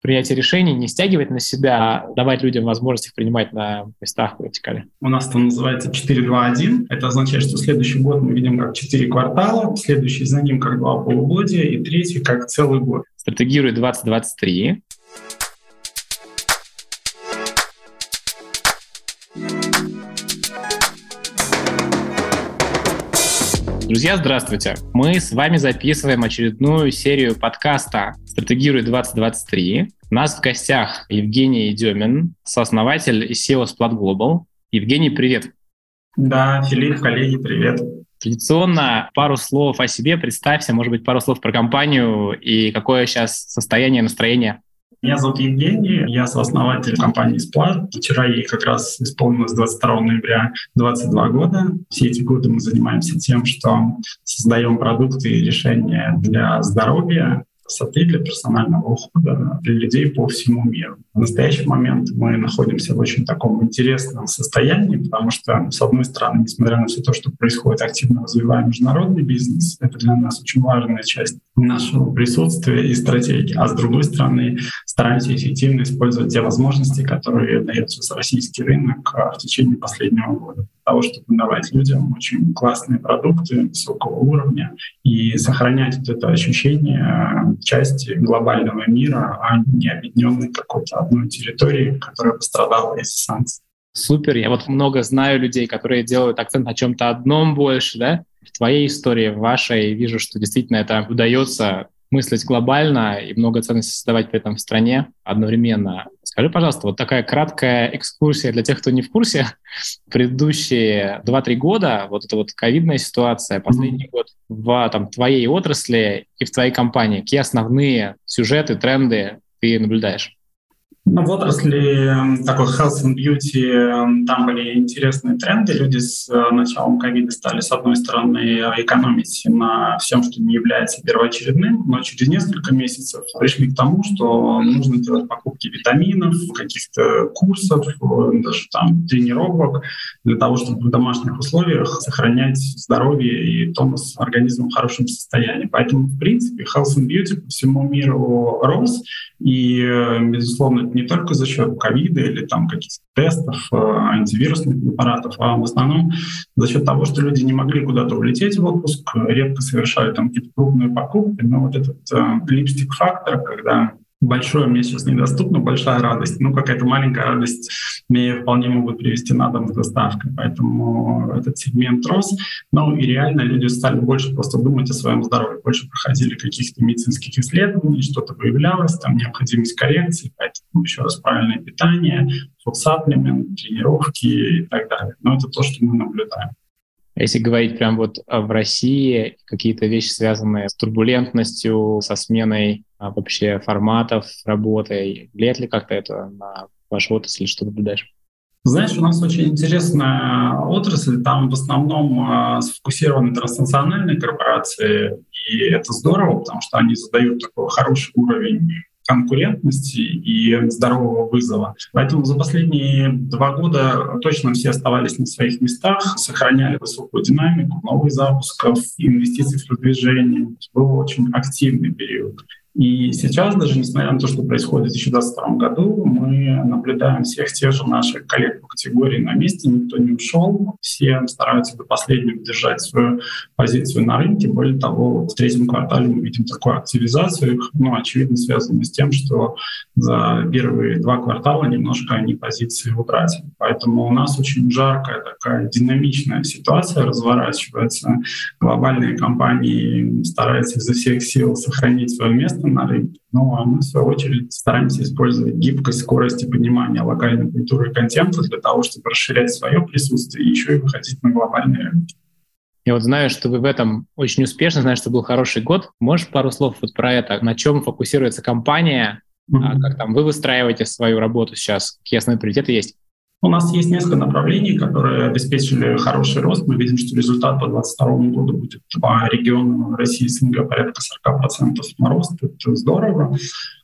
принятия решений, не стягивать на себя, а давать людям возможность их принимать на местах по вертикали? У нас это называется 4-2-1. Это означает, что следующий год мы видим как 4 квартала, следующий за ним как 2 полугодия и третий как целый год. Стратегирует 2023. Друзья, здравствуйте! Мы с вами записываем очередную серию подкаста «Стратегируй 2023». У нас в гостях Евгений Демин, сооснователь и SEO Splat Global. Евгений, привет! Да, Филипп, коллеги, привет! Традиционно пару слов о себе, представься, может быть, пару слов про компанию и какое сейчас состояние, настроение меня зовут Евгений, я сооснователь компании «Сплат». Вчера ей как раз исполнилось 22 ноября 22 года. Все эти годы мы занимаемся тем, что создаем продукты и решения для здоровья, красоты, для персонального ухода для людей по всему миру. В настоящий момент мы находимся в очень таком интересном состоянии, потому что, с одной стороны, несмотря на все то, что происходит, активно развиваем международный бизнес. Это для нас очень важная часть нашего присутствия и стратегии. А с другой стороны, стараемся эффективно использовать те возможности, которые дает российский рынок в течение последнего года того, чтобы давать людям очень классные продукты высокого уровня и сохранять вот это ощущение части глобального мира, а не объединенной какой-то одной территории, которая пострадала из санкций. Супер. Я вот много знаю людей, которые делают акцент на чем-то одном больше, да? В твоей истории, в вашей, вижу, что действительно это удается мыслить глобально и много ценностей создавать при этом в стране одновременно. Скажи, пожалуйста, вот такая краткая экскурсия для тех, кто не в курсе. Предыдущие 2-3 года, вот эта вот ковидная ситуация, последний год в там, твоей отрасли и в твоей компании, какие основные сюжеты, тренды ты наблюдаешь? Ну, в отрасли эм, такой health and beauty эм, там были интересные тренды. Люди с э, началом ковида стали, с одной стороны, экономить на всем, что не является первоочередным, но через несколько месяцев пришли к тому, что нужно делать покупки витаминов, каких-то курсов, э, даже там тренировок для того, чтобы в домашних условиях сохранять здоровье и тонус организма в хорошем состоянии. Поэтому, в принципе, health and beauty по всему миру рос, и, э, безусловно, не только за счет ковида или там каких-то тестов, э, антивирусных препаратов, а в основном за счет того, что люди не могли куда-то улететь в отпуск, редко совершали там какие-то крупные покупки, но вот этот э, липстик-фактор, когда большое мне сейчас недоступно, большая радость. Ну, какая-то маленькая радость мне вполне могут привести на дом с доставкой. Поэтому этот сегмент рос. Ну и реально люди стали больше просто думать о своем здоровье, больше проходили каких-то медицинских исследований, что-то выявлялось, там необходимость коррекции, поэтому еще раз правильное питание, фуд-сапплемент, тренировки и так далее. Но это то, что мы наблюдаем. Если говорить прям вот в России, какие-то вещи, связанные с турбулентностью, со сменой а, вообще форматов работы, влияет ли как-то это на вашу отрасль, что наблюдаешь? Знаешь, у нас очень интересная отрасль, там в основном э, сфокусированы транснациональные корпорации, и это здорово, потому что они задают такой хороший уровень конкурентности и здорового вызова. Поэтому за последние два года точно все оставались на своих местах, сохраняли высокую динамику, новых запусков, инвестиций в продвижение. Был очень активный период. И сейчас, даже несмотря на то, что происходит в 2022 году, мы наблюдаем всех тех же наших коллег по категории на месте, никто не ушел, все стараются до последнего держать свою позицию на рынке. Более того, в третьем квартале мы видим такую активизацию, ну, очевидно, связанную с тем, что за первые два квартала немножко они позиции утратили. Поэтому у нас очень жаркая такая динамичная ситуация разворачивается. Глобальные компании стараются изо всех сил сохранить свое место на рынке. Ну а мы, в свою очередь, стараемся использовать гибкость, скорость и понимание локальной культуры и контента для того, чтобы расширять свое присутствие и еще и выходить на глобальные рынки. Я вот знаю, что вы в этом очень успешны, знаю, что был хороший год. Можешь пару слов вот про это? На чем фокусируется компания? Mm-hmm. Как там вы выстраиваете свою работу сейчас? Какие основные приоритеты есть? У нас есть несколько направлений, которые обеспечили хороший рост. Мы видим, что результат по 2022 году будет по региону России СНГ порядка 40% на рост. Это здорово.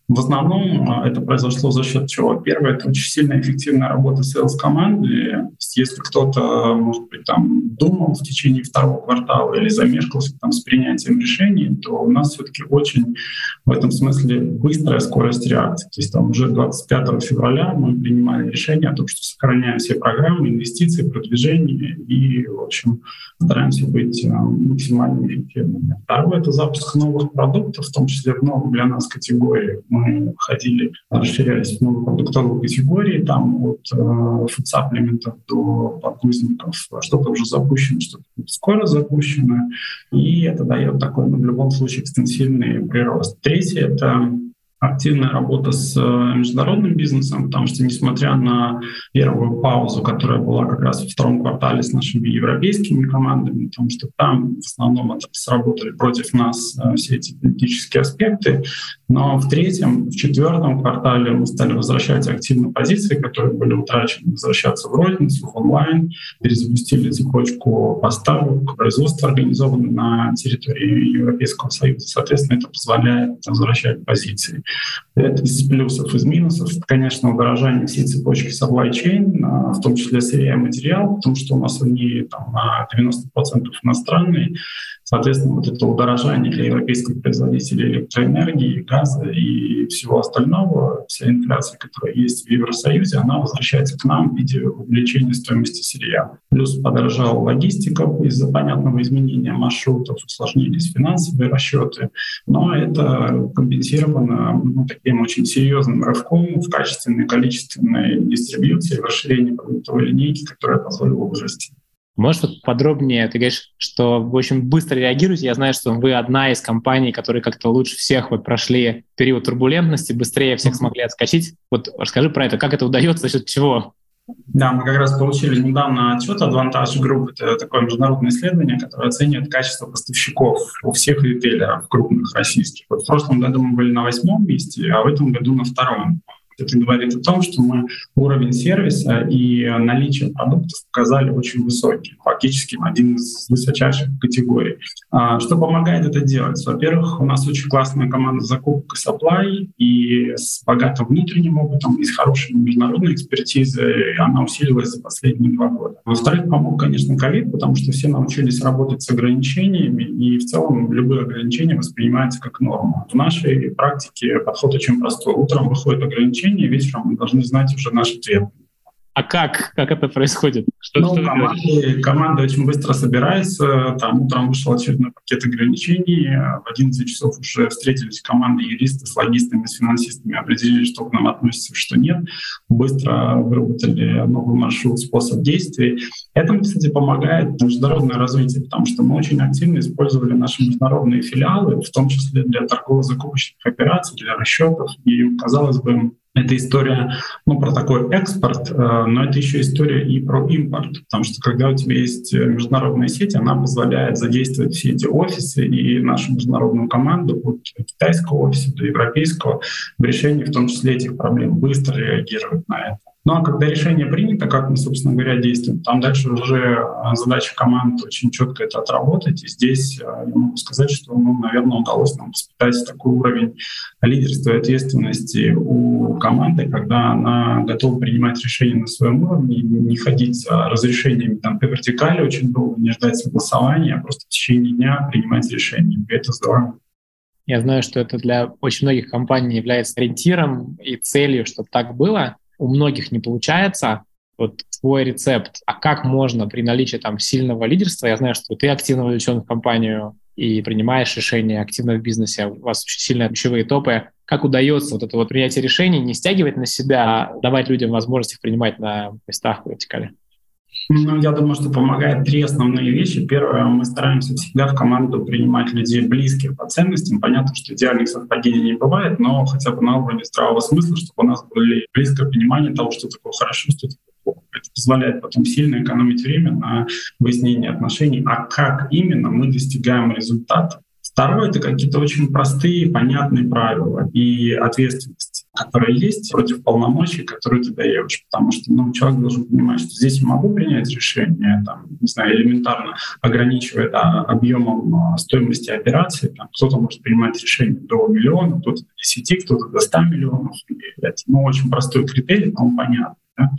В основном а, это произошло за счет чего? Первое — это очень сильная эффективная работа селс-команды. Если кто-то, может быть, там думал в течение второго квартала или замешкался там с принятием решений, то у нас все таки очень в этом смысле быстрая скорость реакции. То есть там уже 25 февраля мы принимали решение о том, что сохраняем все программы, инвестиции, продвижение и, в общем, стараемся быть а, максимально эффективными. Второе — это запуск новых продуктов, в том числе в новых для нас категориях мы ходили, расширялись в новые продуктовые категории, там от э, фуд-сапплиментов до подгузников. Что-то уже запущено, что-то скоро запущено. И это дает такой, ну, в любом случае, экстенсивный прирост. Третье — это активная работа с э, международным бизнесом, потому что, несмотря на первую паузу, которая была как раз во втором квартале с нашими европейскими командами, потому что там в основном сработали против нас э, все эти политические аспекты, но в третьем, в четвертом квартале мы стали возвращать активно позиции, которые были утрачены, возвращаться в розницу, в онлайн, перезапустили цепочку поставок, производства организованное на территории Европейского Союза. Соответственно, это позволяет возвращать позиции. Это из плюсов, из минусов. Конечно, удорожание всей цепочки supply chain, а, в том числе сырья и материал, потому что у нас они там, на 90% иностранные. Соответственно, вот это удорожание для европейских производителей электроэнергии, газа и всего остального, вся инфляция, которая есть в Евросоюзе, она возвращается к нам в виде увеличения стоимости сырья. Плюс подорожала логистика из-за понятного изменения маршрутов, усложнились финансовые расчеты, но это компенсировано ну, таким очень серьезным рывком в качественной, количественной дистрибьюции, расширении продуктовой линейки, которая позволила вырасти. Можешь вот подробнее, ты говоришь, что вы очень быстро реагируете. Я знаю, что вы одна из компаний, которые как-то лучше всех вот прошли период турбулентности, быстрее всех смогли отскочить. Вот расскажи про это, как это удается, за счет чего? Да, мы как раз получили недавно отчет Advantage Group. Это такое международное исследование, которое оценивает качество поставщиков у всех ритейлеров крупных российских. Вот в прошлом году мы были на восьмом месте, а в этом году на втором. Это говорит о том, что мы уровень сервиса и наличие продуктов показали очень высокий, фактически один из высочайших категорий. А, что помогает это делать? Во-первых, у нас очень классная команда закупок и supply, и с богатым внутренним опытом, и с хорошей международной экспертизой она усилилась за последние два года. Во-вторых, помог, конечно, ковид, потому что все научились работать с ограничениями, и в целом любые ограничения воспринимаются как норма. В нашей практике подход очень простой. Утром выходит ограничение, обучения, вечером мы должны знать уже наш ответ. А как? Как это происходит? Что, ну, что команды, команда очень быстро собирается. Там утром вышел очередной пакет ограничений. В 11 часов уже встретились команды юристы с логистами, с финансистами, определили, что к нам относится, что нет. Быстро выработали новый маршрут, способ действий. Этому, кстати, помогает международное развитие, потому что мы очень активно использовали наши международные филиалы, в том числе для торгово-закупочных операций, для расчетов. И, казалось бы, это история ну, про такой экспорт, э, но это еще история и про импорт, потому что когда у тебя есть международная сеть, она позволяет задействовать все эти офисы и нашу международную команду от китайского офиса до европейского в решении в том числе этих проблем, быстро реагировать на это. Ну а когда решение принято, как мы, собственно говоря, действуем, там дальше уже а, задача команд очень четко это отработать. И здесь а, я могу сказать, что, ну, наверное, удалось нам воспитать такой уровень лидерства и ответственности у команды, когда она готова принимать решения на своем уровне, не ходить за разрешениями там, по вертикали очень долго, не ждать согласования, а просто в течение дня принимать решения. И это здорово. Я знаю, что это для очень многих компаний является ориентиром и целью, чтобы так было у многих не получается, вот твой рецепт, а как можно при наличии там сильного лидерства, я знаю, что ты активно вовлечен в компанию и принимаешь решения активно в бизнесе, у вас очень сильные ключевые топы, как удается вот это вот принятие решений не стягивать на себя, а давать людям возможность их принимать на местах в вертикали? Ну, я думаю, что помогает три основные вещи. Первое, мы стараемся всегда в команду принимать людей близких по ценностям. Понятно, что идеальных совпадений не бывает, но хотя бы на уровне здравого смысла, чтобы у нас были близкое понимание того, что такое хорошо, что такое плохо. Это позволяет потом сильно экономить время на выяснение отношений, а как именно мы достигаем результата. Второе — это какие-то очень простые, понятные правила и ответственность. Которая есть, против полномочий, которые ты даешь. Потому что ну, человек должен понимать, что здесь я могу принять решение, там, не знаю, элементарно ограничивая да, объемом а, стоимости операции. Там, кто-то может принимать решение до миллиона, кто-то до 10, кто-то до 100 миллионов. Это ну, очень простой критерий, но он понятный. Да?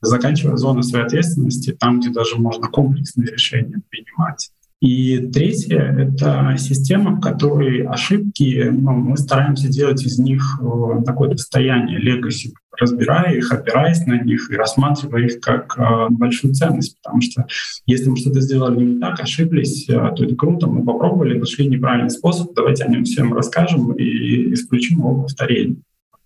Заканчивая зоны своей ответственности, там, где даже можно комплексные решения принимать. И третье — это система, в которой ошибки, ну, мы стараемся делать из них э, такое достояние, легаси, разбирая их, опираясь на них и рассматривая их как э, большую ценность. Потому что если мы что-то сделали не так, ошиблись, э, то это круто, мы попробовали, нашли неправильный способ, давайте о нем всем расскажем и исключим его повторение.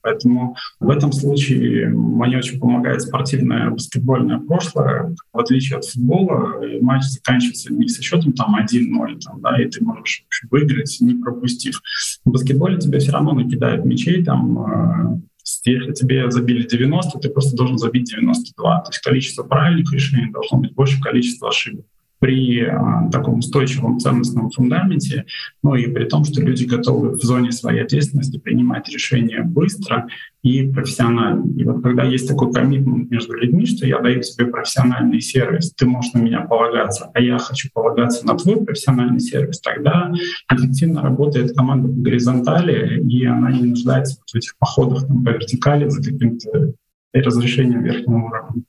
Поэтому в этом случае мне очень помогает спортивное баскетбольное прошлое. В отличие от футбола, матч заканчивается не со счетом там 1-0, там, да, и ты можешь выиграть, не пропустив. В баскетболе тебе все равно накидают мячей, там, э, если тебе забили 90, ты просто должен забить 92. То есть количество правильных решений должно быть больше количества ошибок при а, таком устойчивом ценностном фундаменте, ну и при том, что люди готовы в зоне своей ответственности принимать решения быстро и профессионально. И вот когда есть такой коммитмент между людьми, что я даю тебе профессиональный сервис, ты можешь на меня полагаться, а я хочу полагаться на твой профессиональный сервис, тогда эффективно работает команда по горизонтали, и она не нуждается в этих походах там, по вертикали за каким-то разрешением верхнего уровня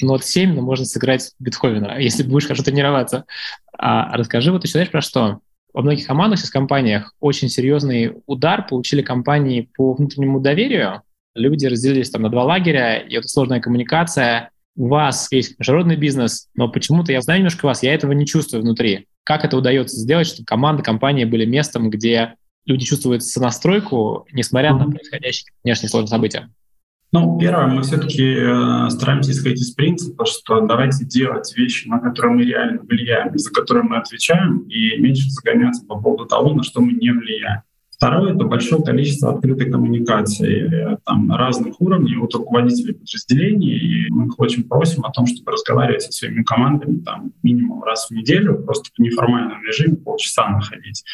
нот 7, но можно сыграть Бетховена, если будешь хорошо тренироваться. А расскажи вот еще знаешь про что? Во многих командах сейчас компаниях очень серьезный удар получили компании по внутреннему доверию. Люди разделились там на два лагеря, и это сложная коммуникация. У вас есть международный бизнес, но почему-то я знаю немножко вас, я этого не чувствую внутри. Как это удается сделать, чтобы команда, компания были местом, где люди чувствуют сонастройку, несмотря на происходящие внешние сложные события? Ну, первое, мы все-таки э, стараемся исходить из принципа, что давайте делать вещи, на которые мы реально влияем, за которые мы отвечаем, и меньше загоняться по поводу того, на что мы не влияем. Второе — это большое количество открытой коммуникации э, там, разных уровней от руководителей подразделений. И мы их очень просим о том, чтобы разговаривать со своими командами там, минимум раз в неделю, просто в неформальном режиме полчаса находить.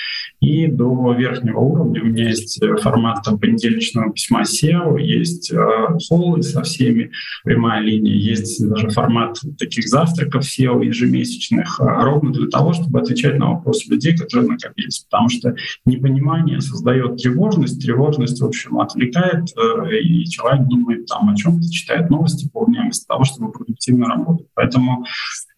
И до верхнего уровня у меня есть э, формат там, понедельничного письма SEO, есть э, со всеми, прямая линия, есть даже формат таких завтраков SEO ежемесячных, э, ровно для того, чтобы отвечать на вопросы людей, которые накопились. Потому что непонимание создает тревожность, тревожность, в общем, отвлекает, э, и человек думает там о чем-то, читает новости полдня вместо того, чтобы продуктивно работать. Поэтому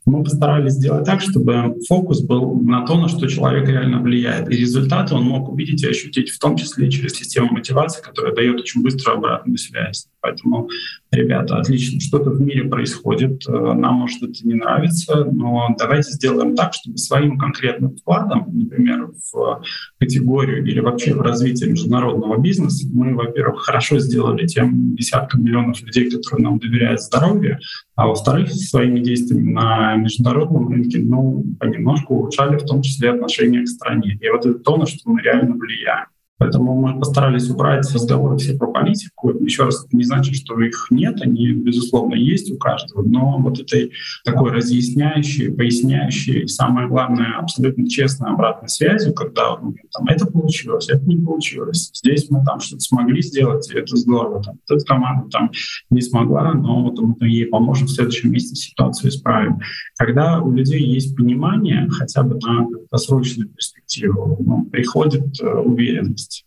мы постарались сделать так, чтобы фокус был на то, на что человек реально влияет. И результаты он мог увидеть и ощутить, в том числе через систему мотивации, которая дает очень быструю обратную связь. Поэтому, ребята, отлично, что-то в мире происходит, э, нам может это не нравится, но давайте сделаем так, чтобы своим конкретным вкладом, например, в категорию или вообще в развитие международного бизнеса, мы, во-первых, хорошо сделали тем десяткам миллионов людей, которые нам доверяют здоровье, а во-вторых, своими действиями на международном рынке, ну, понемножку улучшали в том числе отношения к стране. И вот это то, на что мы реально влияем. Поэтому мы постарались убрать разговоры все про политику. Еще раз, это не значит, что их нет, они, безусловно, есть у каждого, но вот этой такой разъясняющей, поясняющей, и самое главное, абсолютно честной обратной связью, когда ну, там, это получилось, это не получилось, здесь мы там что-то смогли сделать, и это здорово, там, вот эта команда там не смогла, но вот мы ей поможем в следующем месяце ситуацию исправим. Когда у людей есть понимание хотя бы на долгосрочную перспективу, ну, приходит э, уверенность, есть.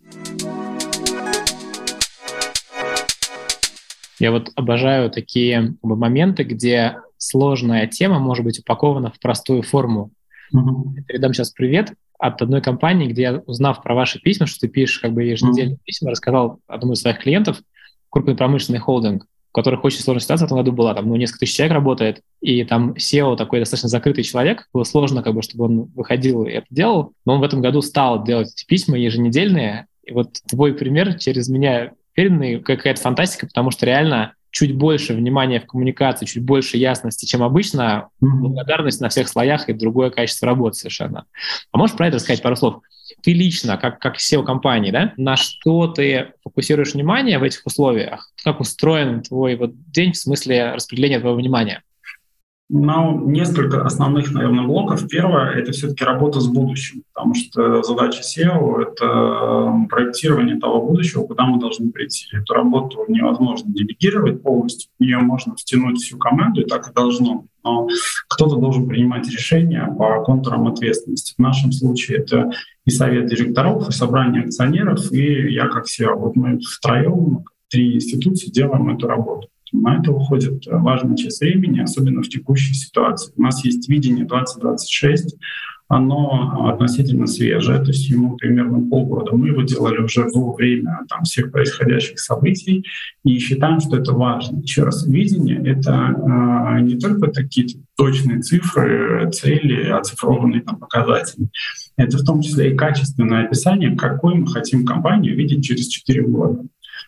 Я вот обожаю такие моменты, где сложная тема может быть упакована в простую форму. Я передам сейчас привет от одной компании, где я, узнав про ваши письма, что ты пишешь как бы еженедельные uh-huh. письма, рассказал одному из своих клиентов, крупный промышленный холдинг, у которых очень сложная ситуация в этом году была, там, ну, несколько тысяч человек работает, и там SEO такой достаточно закрытый человек, было сложно, как бы, чтобы он выходил и это делал, но он в этом году стал делать эти письма еженедельные, и вот твой пример через меня переданный какая-то фантастика, потому что реально чуть больше внимания в коммуникации, чуть больше ясности, чем обычно, благодарность на всех слоях и другое качество работы совершенно. А можешь про это сказать пару слов? Ты лично, как, как SEO компании, да, на что ты фокусируешь внимание в этих условиях? Как устроен твой вот день в смысле распределения твоего внимания? Ну, несколько основных, наверное, блоков. Первое — это все-таки работа с будущим, потому что задача SEO — это проектирование того будущего, куда мы должны прийти. Эту работу невозможно делегировать полностью, в нее можно втянуть всю команду, и так и должно. Но кто-то должен принимать решения по контурам ответственности. В нашем случае это и совет директоров, и собрание акционеров, и я как SEO. Вот мы втроем, три институции делаем эту работу. На это уходит важная часть времени, особенно в текущей ситуации. У нас есть видение 2026, оно относительно свежее, то есть ему примерно полгода. Мы его делали уже во время там, всех происходящих событий и считаем, что это важно. Еще раз, видение — это э, не только такие точные цифры, цели, оцифрованные там, показатели. Это в том числе и качественное описание, какой мы хотим компанию видеть через 4 года.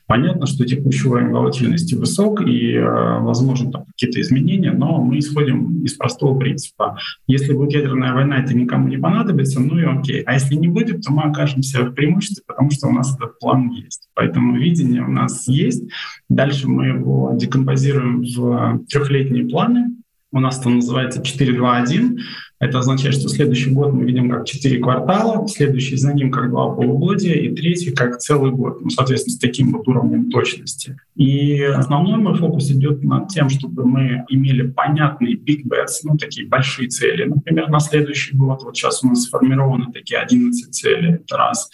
Понятно, что текущий уровень волатильности высок и, э, возможно, там какие-то изменения, но мы исходим из простого принципа. Если будет ядерная война, это никому не понадобится, ну и окей. А если не будет, то мы окажемся в преимуществе, потому что у нас этот план есть. Поэтому видение у нас есть. Дальше мы его декомпозируем в трехлетние планы. У нас это называется 4-2-1. Это означает, что следующий год мы видим как 4 квартала, следующий за ним как 2 полугодия и третий как целый год, ну, соответственно, с таким вот уровнем точности. И основной мой фокус идет над тем, чтобы мы имели понятные big bets, ну, такие большие цели. Например, на следующий год, вот сейчас у нас сформированы такие 11 целей, это раз.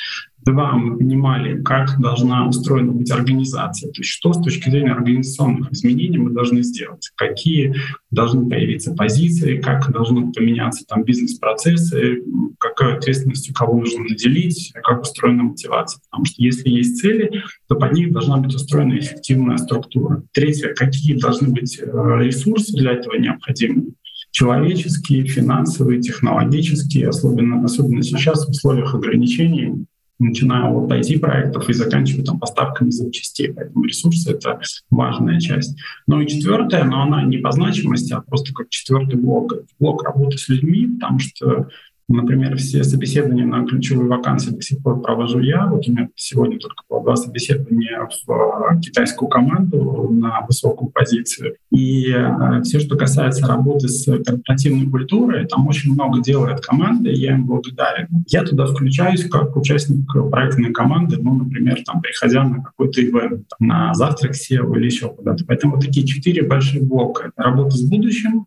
Два, мы понимали, как должна устроена быть организация, то есть что с точки зрения организационных изменений мы должны сделать, какие должны появиться позиции, как должны поменяться там бизнес-процессы, какой ответственностью кого нужно наделить, как устроена мотивация. Потому что если есть цели, то под них должна быть устроена эффективная структура. Третье, какие должны быть э, ресурсы для этого необходимы? Человеческие, финансовые, технологические, особенно, особенно сейчас в условиях ограничений начиная от IT-проектов и заканчивая там, поставками запчастей. Поэтому ресурсы — это важная часть. Ну и четвертое, но она не по значимости, а просто как четвертый блок. Блок работы с людьми, потому что Например, все собеседования на ключевые вакансии до сих пор провожу я. Вот у меня сегодня только было два собеседования в э, китайскую команду на высокую позицию. И э, все, что касается работы с корпоративной культурой, там очень много делает команда, и я им благодарен. Я туда включаюсь как участник проектной команды, ну, например, там, приходя на какой-то ивент, на завтрак SEO или еще куда-то. Поэтому такие четыре больших блока. Это работа с будущим,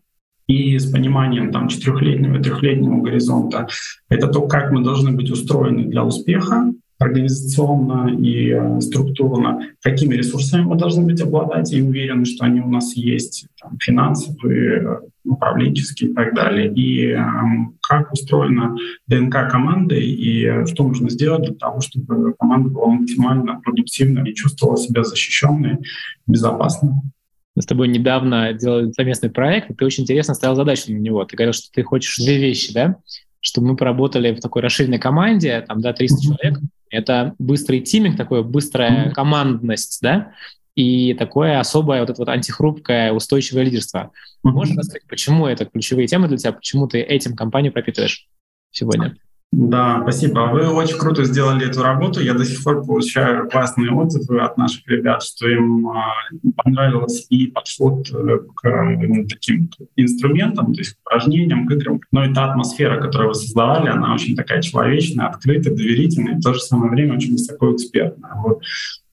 и с пониманием там, четырехлетнего трехлетнего горизонта. Это то, как мы должны быть устроены для успеха организационно и э, структурно, какими ресурсами мы должны быть обладать и уверены, что они у нас есть, там, финансовые, э, управленческие и так далее, и э, как устроена ДНК команды и э, что нужно сделать для того, чтобы команда была максимально продуктивной и чувствовала себя защищенной, безопасной. Мы с тобой недавно делали совместный проект, и ты очень интересно ставил задачу на него. Ты говорил, что ты хочешь две вещи, да? Чтобы мы поработали в такой расширенной команде, там, да, 300 человек. Это быстрый тиминг, такое быстрая командность, да? И такое особое вот это вот антихрупкое устойчивое лидерство. Можешь рассказать, почему это ключевые темы для тебя, почему ты этим компанию пропитываешь сегодня? Да, спасибо. Вы очень круто сделали эту работу. Я до сих пор получаю классные отзывы от наших ребят, что им а, понравилось и подход э, к ну, таким инструментам, то есть к упражнениям, к играм. Но и та атмосфера, которую вы создавали, она очень такая человечная, открытая, доверительная, и в то же самое время очень высокоэкспертная. Вот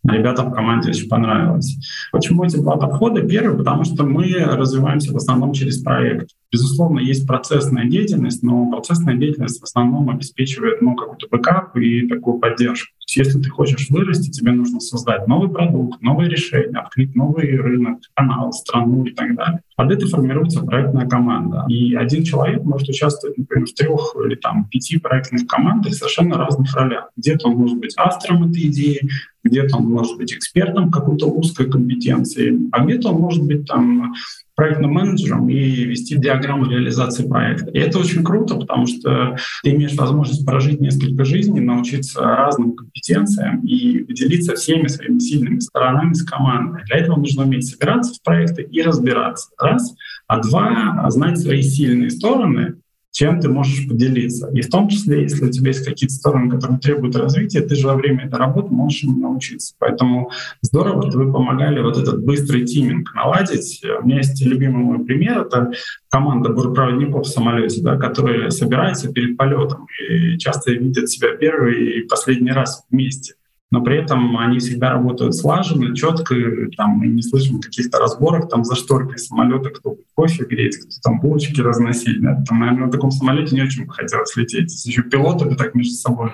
Ребятам в команде очень понравилось. Почему эти два подхода? Первый, потому что мы развиваемся в основном через проект. Безусловно, есть процессная деятельность, но процессная деятельность в основном обеспечивает ну, какой-то бэкап и такую поддержку. Есть, если ты хочешь вырасти, тебе нужно создать новый продукт, новые решения, открыть новый рынок, канал, страну и так далее. Под это формируется проектная команда. И один человек может участвовать, например, в трех или там пяти проектных командах совершенно разных ролях. Где-то он может быть автором этой идеи, где-то он может быть экспертом какой-то узкой компетенции, а где-то он может быть там проектным менеджером и вести диаграмму реализации проекта. И это очень круто, потому что ты имеешь возможность прожить несколько жизней, научиться разным компетенциям и поделиться всеми своими сильными сторонами с командой. Для этого нужно уметь собираться в проекты и разбираться. Раз. А два — знать свои сильные стороны, чем ты можешь поделиться. И в том числе, если у тебя есть какие-то стороны, которые требуют развития, ты же во время этой работы можешь им научиться. Поэтому здорово, что вы помогали вот этот быстрый тиминг наладить. У меня есть любимый мой пример, это команда бортпроводников в самолете, да, которые собираются перед полетом и часто видят себя первый и последний раз вместе но при этом они всегда работают слаженно, четко, там мы не слышим каких-то разборок там за шторкой самолета, кто кофе греть, кто там булочки разносить. Да? Там, наверное, на таком самолете не очень бы хотелось лететь. Еще пилоты так между собой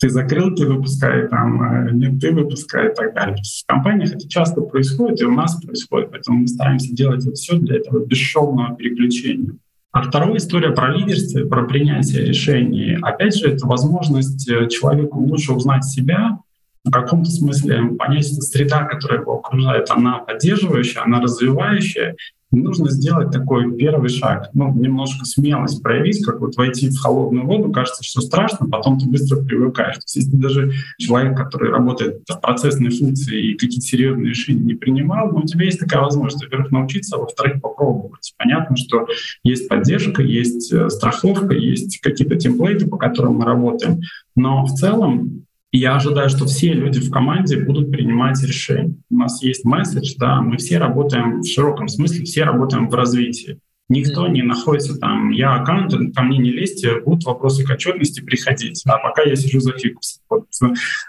ты закрыл, ты выпускай, там, э, нет, ты выпускай и так далее. В компаниях это часто происходит, и у нас происходит, поэтому мы стараемся делать вот все для этого бесшовного переключения. А вторая история про лидерство, про принятие решений. Опять же, это возможность э, человеку лучше узнать себя, в каком-то смысле понять, что среда, которая его окружает, она поддерживающая, она развивающая. И нужно сделать такой первый шаг, ну, немножко смелость проявить, как вот войти в холодную воду, кажется, что страшно, потом ты быстро привыкаешь. То есть если даже человек, который работает в процессной функции и какие-то серьезные решения не принимал, ну, у тебя есть такая возможность, во-первых, научиться, а во-вторых, попробовать. Понятно, что есть поддержка, есть э, страховка, есть какие-то темплейты, по которым мы работаем, но в целом я ожидаю, что все люди в команде будут принимать решения. У нас есть месседж, да, мы все работаем в широком смысле, все работаем в развитии. Никто не находится там, я аккаунтент, ко мне не лезьте, будут вопросы к отчетности, приходить. А пока я сижу за фикусом. Вот.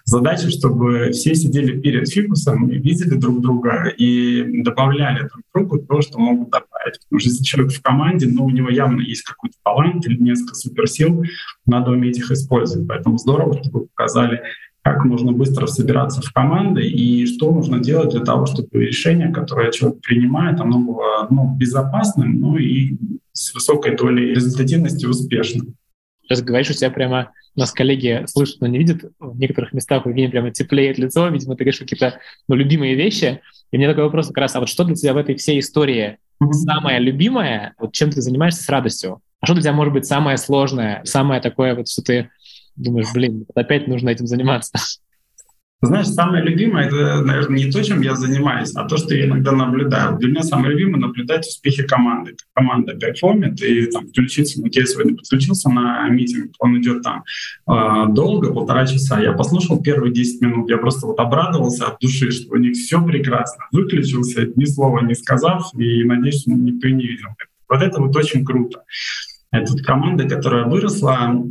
Задача, чтобы все сидели перед фикусом и видели друг друга и добавляли друг другу то, что могут добавить. Потому что если человек в команде, ну, у него явно есть какой-то талант или несколько суперсил, надо уметь их использовать. Поэтому здорово, что вы показали как можно быстро собираться в команды и что нужно делать для того, чтобы решение, которое человек принимает, оно было ну, безопасным, ну и с высокой долей результативности успешным. Сейчас говоришь, у тебя прямо нас коллеги слышат, но не видят. В некоторых местах у Евгения прямо теплеет лицо, видимо, ты говоришь какие-то ну, любимые вещи. И мне такой вопрос как раз, а вот что для тебя в этой всей истории самое любимое, вот чем ты занимаешься с радостью? А что для тебя может быть самое сложное, самое такое, вот, что ты думаешь, блин, опять нужно этим заниматься? Знаешь, самое любимое — это, наверное, не то, чем я занимаюсь, а то, что я иногда наблюдаю. Для меня самое любимое — наблюдать успехи команды. Команда perform ит, и там включиться, вот я сегодня подключился на митинг, он идет там э, долго, полтора часа. Я послушал первые 10 минут, я просто вот обрадовался от души, что у них все прекрасно. Выключился, ни слова не сказав, и надеюсь, что никто не видел. Вот это вот очень круто. Это команда, которая выросла,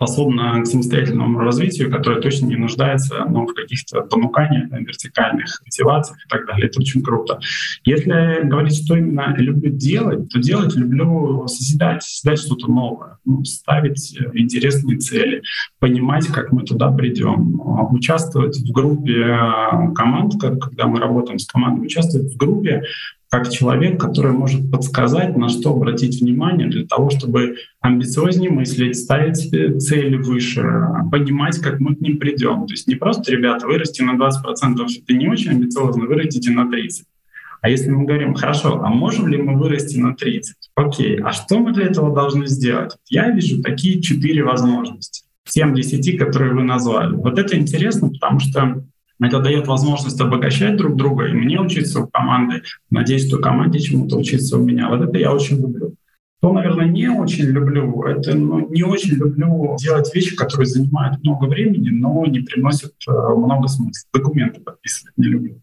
способна к самостоятельному развитию, которая точно не нуждается ну, в каких-то понуканиях, вертикальных мотивациях и так далее. Это очень круто. Если говорить, что именно люблю делать, то делать люблю созидать, созидать что-то новое, ну, ставить интересные цели, понимать, как мы туда придем, участвовать в группе команд, когда мы работаем с командой, участвовать в группе, как человек, который может подсказать, на что обратить внимание для того, чтобы амбициознее мыслить, ставить цели выше, понимать, как мы к ним придем. То есть не просто, ребята, вырасти на 20% это не очень амбициозно, вырастите на 30%. А если мы говорим, хорошо, а можем ли мы вырасти на 30? Окей, а что мы для этого должны сделать? Я вижу такие четыре возможности. 7-10, которые вы назвали. Вот это интересно, потому что это дает возможность обогащать друг друга, и мне учиться у команды. Надеюсь, что команде чему-то учиться у меня. Вот это я очень люблю. Что, наверное, не очень люблю, это ну, не очень люблю делать вещи, которые занимают много времени, но не приносят э, много смысла. Документы подписывать не люблю.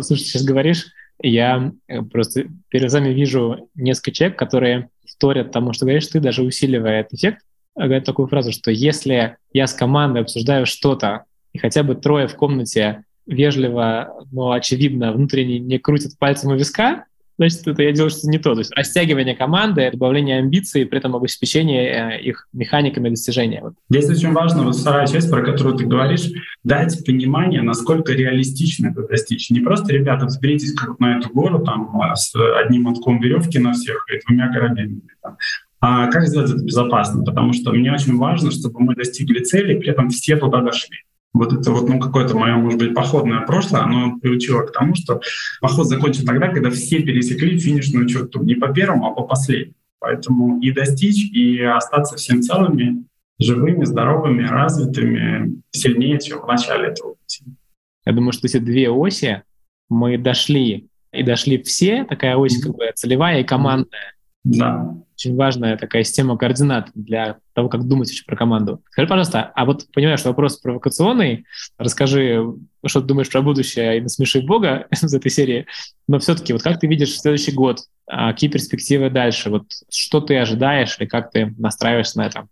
Слушай, сейчас говоришь, я э, просто перед вами вижу несколько человек, которые вторят тому, что говоришь, ты даже усиливает эффект говорит такую фразу, что если я с командой обсуждаю что-то, и хотя бы трое в комнате вежливо, но очевидно внутренне не крутят пальцем у виска, значит, это я делаю что-то не то. То есть растягивание команды, добавление амбиций, при этом обеспечение э, их механиками достижения. Здесь очень важно, вот вторая часть, про которую ты говоришь, дать понимание, насколько реалистично это достичь. Не просто, ребята, взберитесь как на эту гору там с одним мотком веревки на всех и двумя кораблями. А как сделать это безопасно? Потому что мне очень важно, чтобы мы достигли цели, при этом все туда дошли. Вот это вот, ну, какое-то мое, может быть, походное прошлое, оно приучило к тому, что поход закончен тогда, когда все пересекли финишную черту. Не по первому, а по последнему. Поэтому и достичь, и остаться всем целыми, живыми, здоровыми, развитыми, сильнее, чем в начале этого пути. Я думаю, что эти две оси мы дошли и дошли все, такая ось как бы целевая и командная. Да. Очень важная такая система координат для того, как думать вообще про команду. Скажи, пожалуйста, а вот понимаешь, что вопрос провокационный. Расскажи, что ты думаешь про будущее и насмеши Бога из этой серии. Но все-таки, вот как ты видишь следующий год? А какие перспективы дальше? Вот что ты ожидаешь или как ты настраиваешься на это?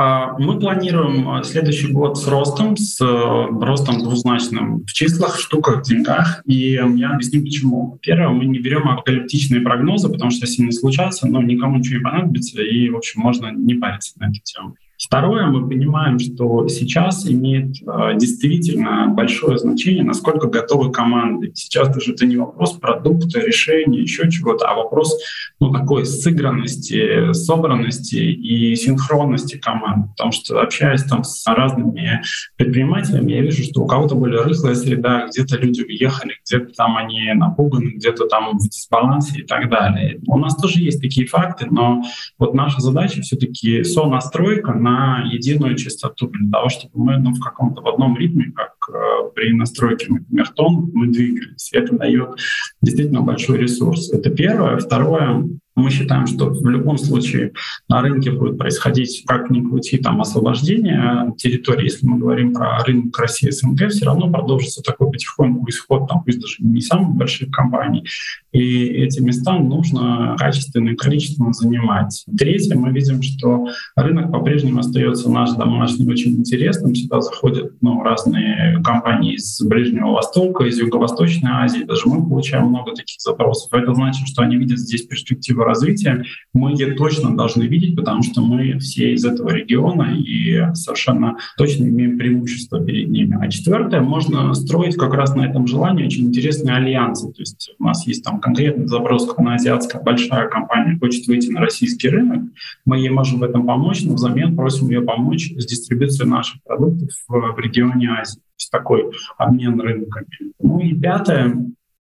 А, мы планируем а, следующий год с ростом, с э, ростом двузначным в числах, в штуках, в деньгах. И я объясню почему. Первое, мы не берем апокалиптичные прогнозы, потому что если не случатся, но никому ничего не понадобится, и, в общем, можно не париться на эту тему. Второе, мы понимаем, что сейчас имеет э, действительно большое значение, насколько готовы команды. Сейчас даже это не вопрос продукта, решения, еще чего-то, а вопрос ну, такой сыгранности, собранности и синхронности команд. Потому что общаясь там с разными предпринимателями, я вижу, что у кого-то более рыхлая среда, где-то люди уехали, где-то там они напуганы, где-то там в дисбалансе и так далее. У нас тоже есть такие факты, но вот наша задача все-таки сонастройка на единую частоту для того, чтобы мы ну, в каком-то в одном ритме, как э, при настройке, например, тон, мы двигались. Это дает действительно большой ресурс. Это первое. Второе, um, мы считаем, что в любом случае на рынке будет происходить, как ни крути, там освобождение территории. Если мы говорим про рынок России СНГ, все равно продолжится такой потихоньку исход, там, пусть даже не самых больших компаний. И эти места нужно качественно и количественно занимать. Третье, мы видим, что рынок по-прежнему остается наш домашний очень интересным. Сюда заходят ну, разные компании из Ближнего Востока, из Юго-Восточной Азии. Даже мы получаем много таких запросов. Это значит, что они видят здесь перспективу развития, мы ее точно должны видеть, потому что мы все из этого региона и совершенно точно имеем преимущество перед ними. А четвертое, можно строить как раз на этом желании очень интересные альянсы. То есть у нас есть там конкретный запрос, на азиатская большая компания хочет выйти на российский рынок, мы ей можем в этом помочь, но взамен просим ее помочь с дистрибуцией наших продуктов в регионе Азии. То есть такой обмен рынками. Ну и пятое,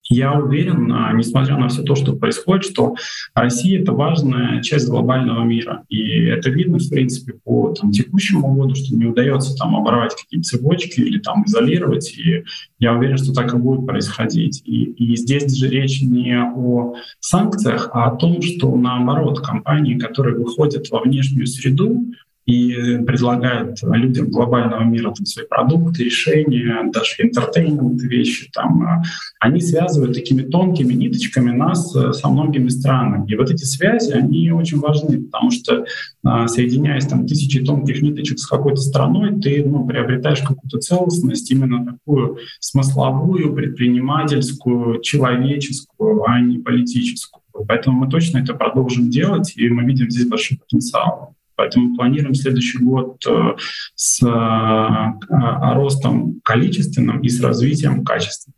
я уверен, а, несмотря на все то, что происходит, что Россия — это важная часть глобального мира. И это видно, в принципе, по там, текущему году, что не удается там, оборвать какие-то цепочки или там, изолировать. И я уверен, что так и будет происходить. И, и здесь же речь не о санкциях, а о том, что наоборот, компании, которые выходят во внешнюю среду, и предлагает людям глобального мира там, свои продукты, решения, даже интертеймент вещи, там, они связывают такими тонкими ниточками нас э, со многими странами. И вот эти связи, они очень важны, потому что а, соединяясь там тысячи тонких ниточек с какой-то страной, ты ну, приобретаешь какую-то целостность, именно такую смысловую, предпринимательскую, человеческую, а не политическую. Поэтому мы точно это продолжим делать, и мы видим здесь большой потенциал. Поэтому планируем следующий год э, с э, э, ростом количественным и с развитием качественным.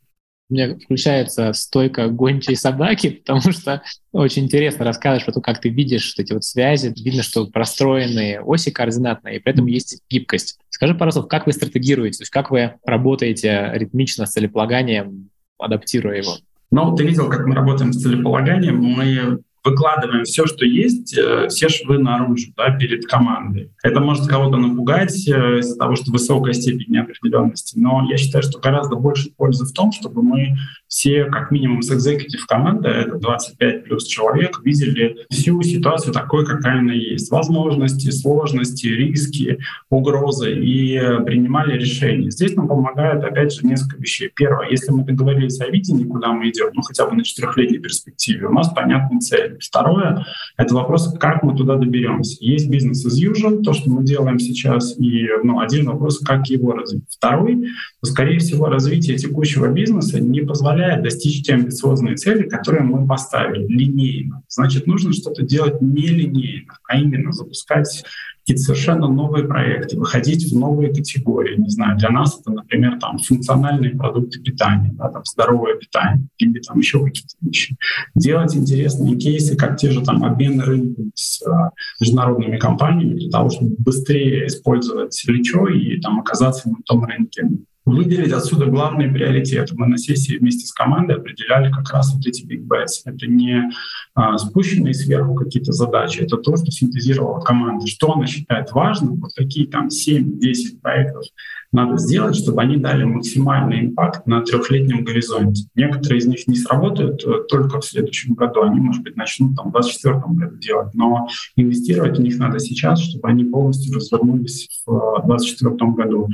У меня включается стойка гончей собаки, потому что очень интересно рассказываешь про то, как ты видишь эти вот связи. Видно, что простроенные оси координатные, и при этом есть гибкость. Скажи, пожалуйста, как вы стратегируете, то есть как вы работаете ритмично с целеполаганием, адаптируя его? Ну, ты видел, как мы работаем с целеполаганием. Мы выкладываем все, что есть, э, все швы наружу да, перед командой. Это может кого-то напугать э, из-за того, что высокая степень неопределенности, но я считаю, что гораздо больше пользы в том, чтобы мы все, как минимум с экзекутив команды, это 25 плюс человек, видели всю ситуацию такой, какая она есть. Возможности, сложности, риски, угрозы и принимали решения. Здесь нам помогает, опять же, несколько вещей. Первое, если мы договорились о видении, куда мы идем, ну хотя бы на четырехлетней перспективе, у нас понятная цель. Второе — это вопрос, как мы туда доберемся. Есть бизнес as usual, то, что мы делаем сейчас, и ну, один вопрос, как его развить. Второй — скорее всего, развитие текущего бизнеса не позволяет достичь те амбициозные цели, которые мы поставили линейно. Значит, нужно что-то делать не линейно, а именно запускать какие-то совершенно новые проекты, выходить в новые категории. Не знаю, для нас это, например, там функциональные продукты питания, да, там здоровое питание или там еще какие-то вещи. Делать интересные кейсы, как те же там обмены рынка с а, международными компаниями для того, чтобы быстрее использовать плечо и там оказаться на том рынке, выделить отсюда главные приоритеты. Мы на сессии вместе с командой определяли как раз вот эти big bets. Это не а, спущенные сверху какие-то задачи, это то, что синтезировала команда. Что она считает важным, вот какие там 7-10 проектов надо сделать, чтобы они дали максимальный импакт на трехлетнем горизонте. Некоторые из них не сработают э, только в следующем году, они, может быть, начнут там, в 2024 году делать, но инвестировать в них надо сейчас, чтобы они полностью развернулись в 2024 э, году.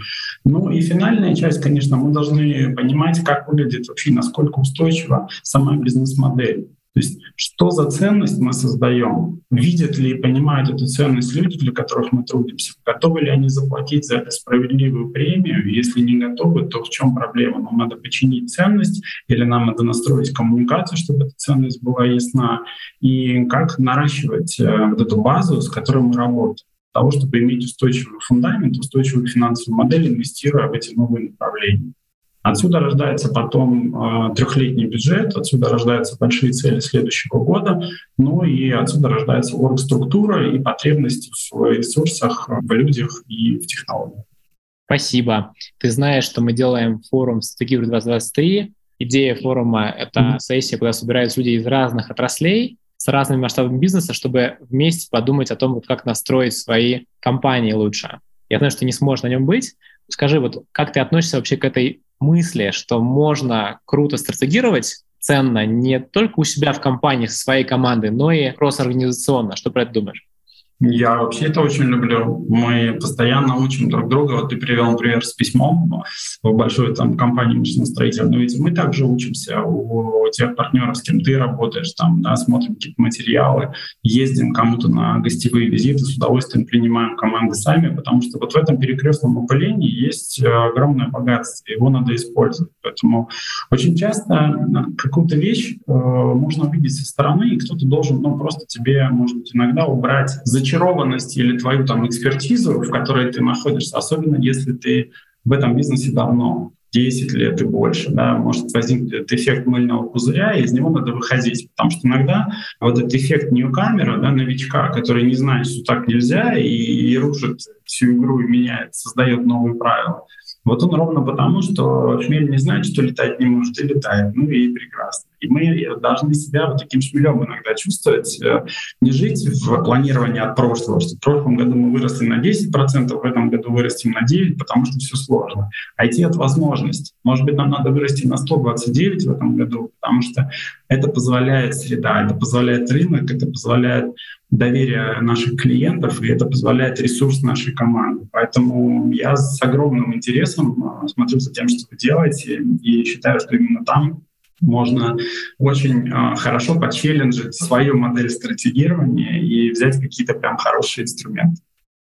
Ну и финальная часть, конечно, мы должны понимать, как выглядит вообще, насколько устойчива сама бизнес-модель. То есть что за ценность мы создаем? Видят ли и понимают эту ценность люди, для которых мы трудимся? Готовы ли они заплатить за это справедливую премию? Если не готовы, то в чем проблема? Нам надо починить ценность или нам надо настроить коммуникацию, чтобы эта ценность была ясна? И как наращивать э, вот эту базу, с которой мы работаем? Того, чтобы иметь устойчивый фундамент, устойчивую финансовую модель, инвестируя в эти новые направления. Отсюда рождается потом э, трехлетний бюджет, отсюда рождаются большие цели следующего года, ну и отсюда рождается орг-структура и потребности в ресурсах, в людях и в технологиях. Спасибо. Ты знаешь, что мы делаем форум «Стратегия 2023». Идея форума — это mm-hmm. сессия, куда собираются люди из разных отраслей, с разными масштабами бизнеса, чтобы вместе подумать о том, вот как настроить свои компании лучше. Я знаю, что ты не сможешь на нем быть. Скажи, вот как ты относишься вообще к этой мысли, что можно круто стратегировать, ценно не только у себя в компании со своей командой, но и кросс-организационно. Что про это думаешь? Я вообще это очень люблю. Мы постоянно учим друг друга. Вот ты привел, например, с письмом в большой там компании машиностроитель. Но ведь мы также учимся у тех партнеров, с кем ты работаешь, там, да, смотрим какие-то материалы, ездим кому-то на гостевые визиты, с удовольствием принимаем команды сами, потому что вот в этом перекрестном опылении есть э, огромное богатство, его надо использовать. Поэтому очень часто э, какую-то вещь э, можно увидеть со стороны, и кто-то должен ну, просто тебе, может быть, иногда убрать зачем зачарованность или твою там экспертизу, в которой ты находишься, особенно если ты в этом бизнесе давно, 10 лет и больше, да, может возникнуть эффект мыльного пузыря, и из него надо выходить. Потому что иногда вот этот эффект ньюкамера, да, новичка, который не знает, что так нельзя, и, и рушит всю игру и меняет, создает новые правила. Вот он ровно потому, что шмель не знает, что летать не может, и летает. Ну и прекрасно. И мы должны себя вот таким шмелем иногда чувствовать, э, не жить в планировании от прошлого, что в прошлом году мы выросли на 10%, в этом году вырастем на 9%, потому что все сложно. А идти от возможности. Может быть, нам надо вырасти на 129 в этом году, потому что это позволяет среда, это позволяет рынок, это позволяет доверие наших клиентов, и это позволяет ресурс нашей команды. Поэтому я с огромным интересом э, смотрю за тем, что вы делаете, и считаю, что именно там можно очень э, хорошо почелленджить свою модель стратегирования и взять какие-то прям хорошие инструменты.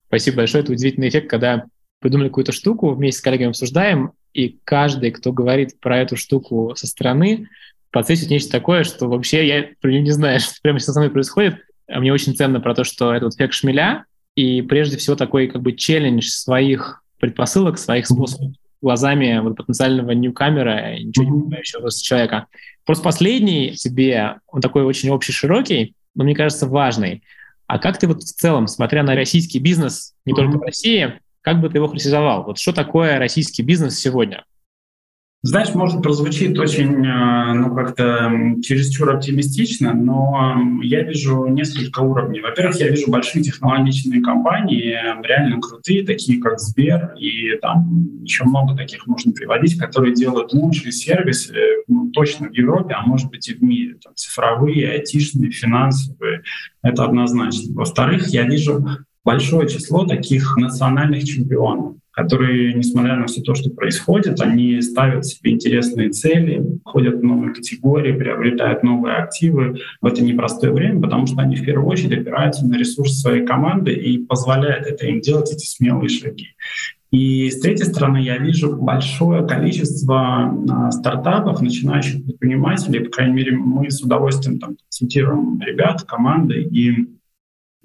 Спасибо большое. Это удивительный эффект, когда придумали какую-то штуку, вместе с коллегами обсуждаем, и каждый, кто говорит про эту штуку со стороны, подсветит нечто такое, что вообще я про нее не знаю, что прямо сейчас со мной происходит. Мне очень ценно про то, что это вот эффект шмеля, и прежде всего такой как бы челлендж своих предпосылок, своих способов глазами вот потенциального ньюкамера, ничего не понимающего человека. Просто последний тебе, он такой очень общий, широкий, но мне кажется важный. А как ты вот в целом, смотря на российский бизнес, не только в России, как бы ты его характеризовал? Вот что такое российский бизнес сегодня? Знаешь, может прозвучит очень, э, ну, как-то чересчур оптимистично, но я вижу несколько уровней. Во-первых, я вижу большие технологичные компании, реально крутые, такие как Сбер, и там еще много таких можно приводить, которые делают лучшие сервисы, ну, точно в Европе, а может быть и в мире. Там, цифровые, айтишные, финансовые, это однозначно. Во-вторых, я вижу большое число таких национальных чемпионов которые, несмотря на все то, что происходит, они ставят себе интересные цели, входят в новые категории, приобретают новые активы в это непростое время, потому что они в первую очередь опираются на ресурсы своей команды и позволяют это им делать эти смелые шаги. И с третьей стороны, я вижу большое количество а, стартапов, начинающих предпринимателей, по крайней мере, мы с удовольствием там, консультируем ребят, команды, и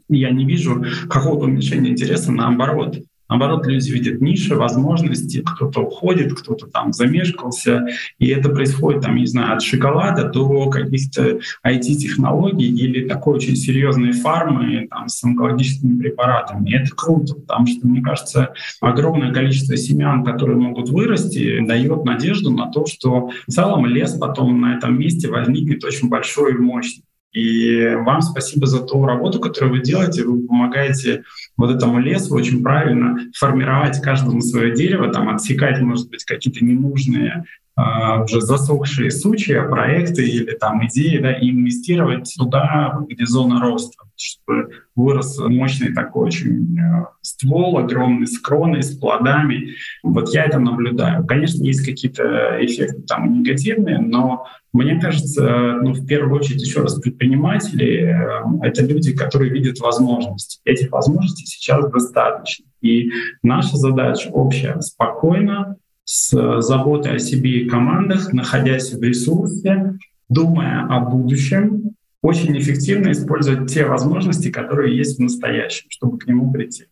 я не вижу какого-то уменьшения интереса, наоборот. Наоборот, люди видят ниши, возможности, кто-то уходит, кто-то там замешкался, и это происходит, там, не знаю, от шоколада до каких-то IT-технологий или такой очень серьезной фармы там, с онкологическими препаратами. И это круто, потому что, мне кажется, огромное количество семян, которые могут вырасти, дает надежду на то, что в целом лес потом на этом месте возникнет очень большой и мощный. И вам спасибо за ту работу, которую вы делаете. Вы помогаете вот этому лесу очень правильно формировать каждому свое дерево, там отсекать, может быть, какие-то ненужные уже засохшие сучья, проекты или там идеи, да, инвестировать туда, где зона роста, чтобы вырос мощный такой очень э, ствол, огромный с кроной, с плодами. Вот я это наблюдаю. Конечно, есть какие-то эффекты там негативные, но мне кажется, ну, в первую очередь, еще раз, предприниматели э, — это люди, которые видят возможности. Этих возможностей сейчас достаточно. И наша задача общая — спокойно, с заботой о себе и командах, находясь в ресурсе, думая о будущем, очень эффективно использовать те возможности, которые есть в настоящем, чтобы к нему прийти.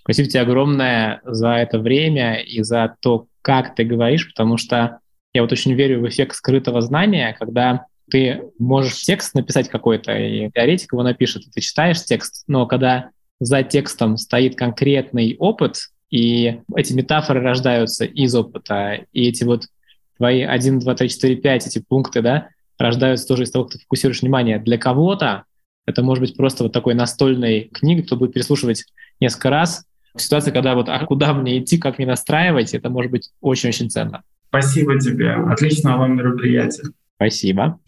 Спасибо тебе огромное за это время и за то, как ты говоришь, потому что я вот очень верю в эффект скрытого знания, когда ты можешь текст написать какой-то, и теоретик его напишет, и ты читаешь текст, но когда за текстом стоит конкретный опыт, и эти метафоры рождаются из опыта, и эти вот твои 1, 2, 3, 4, 5, эти пункты, да, рождаются тоже из того, что ты фокусируешь внимание. Для кого-то это может быть просто вот такой настольной книгой, кто будет переслушивать несколько раз. В ситуации, когда вот а куда мне идти, как мне настраивать, это может быть очень-очень ценно. Спасибо тебе. Отличного вам мероприятия. Спасибо.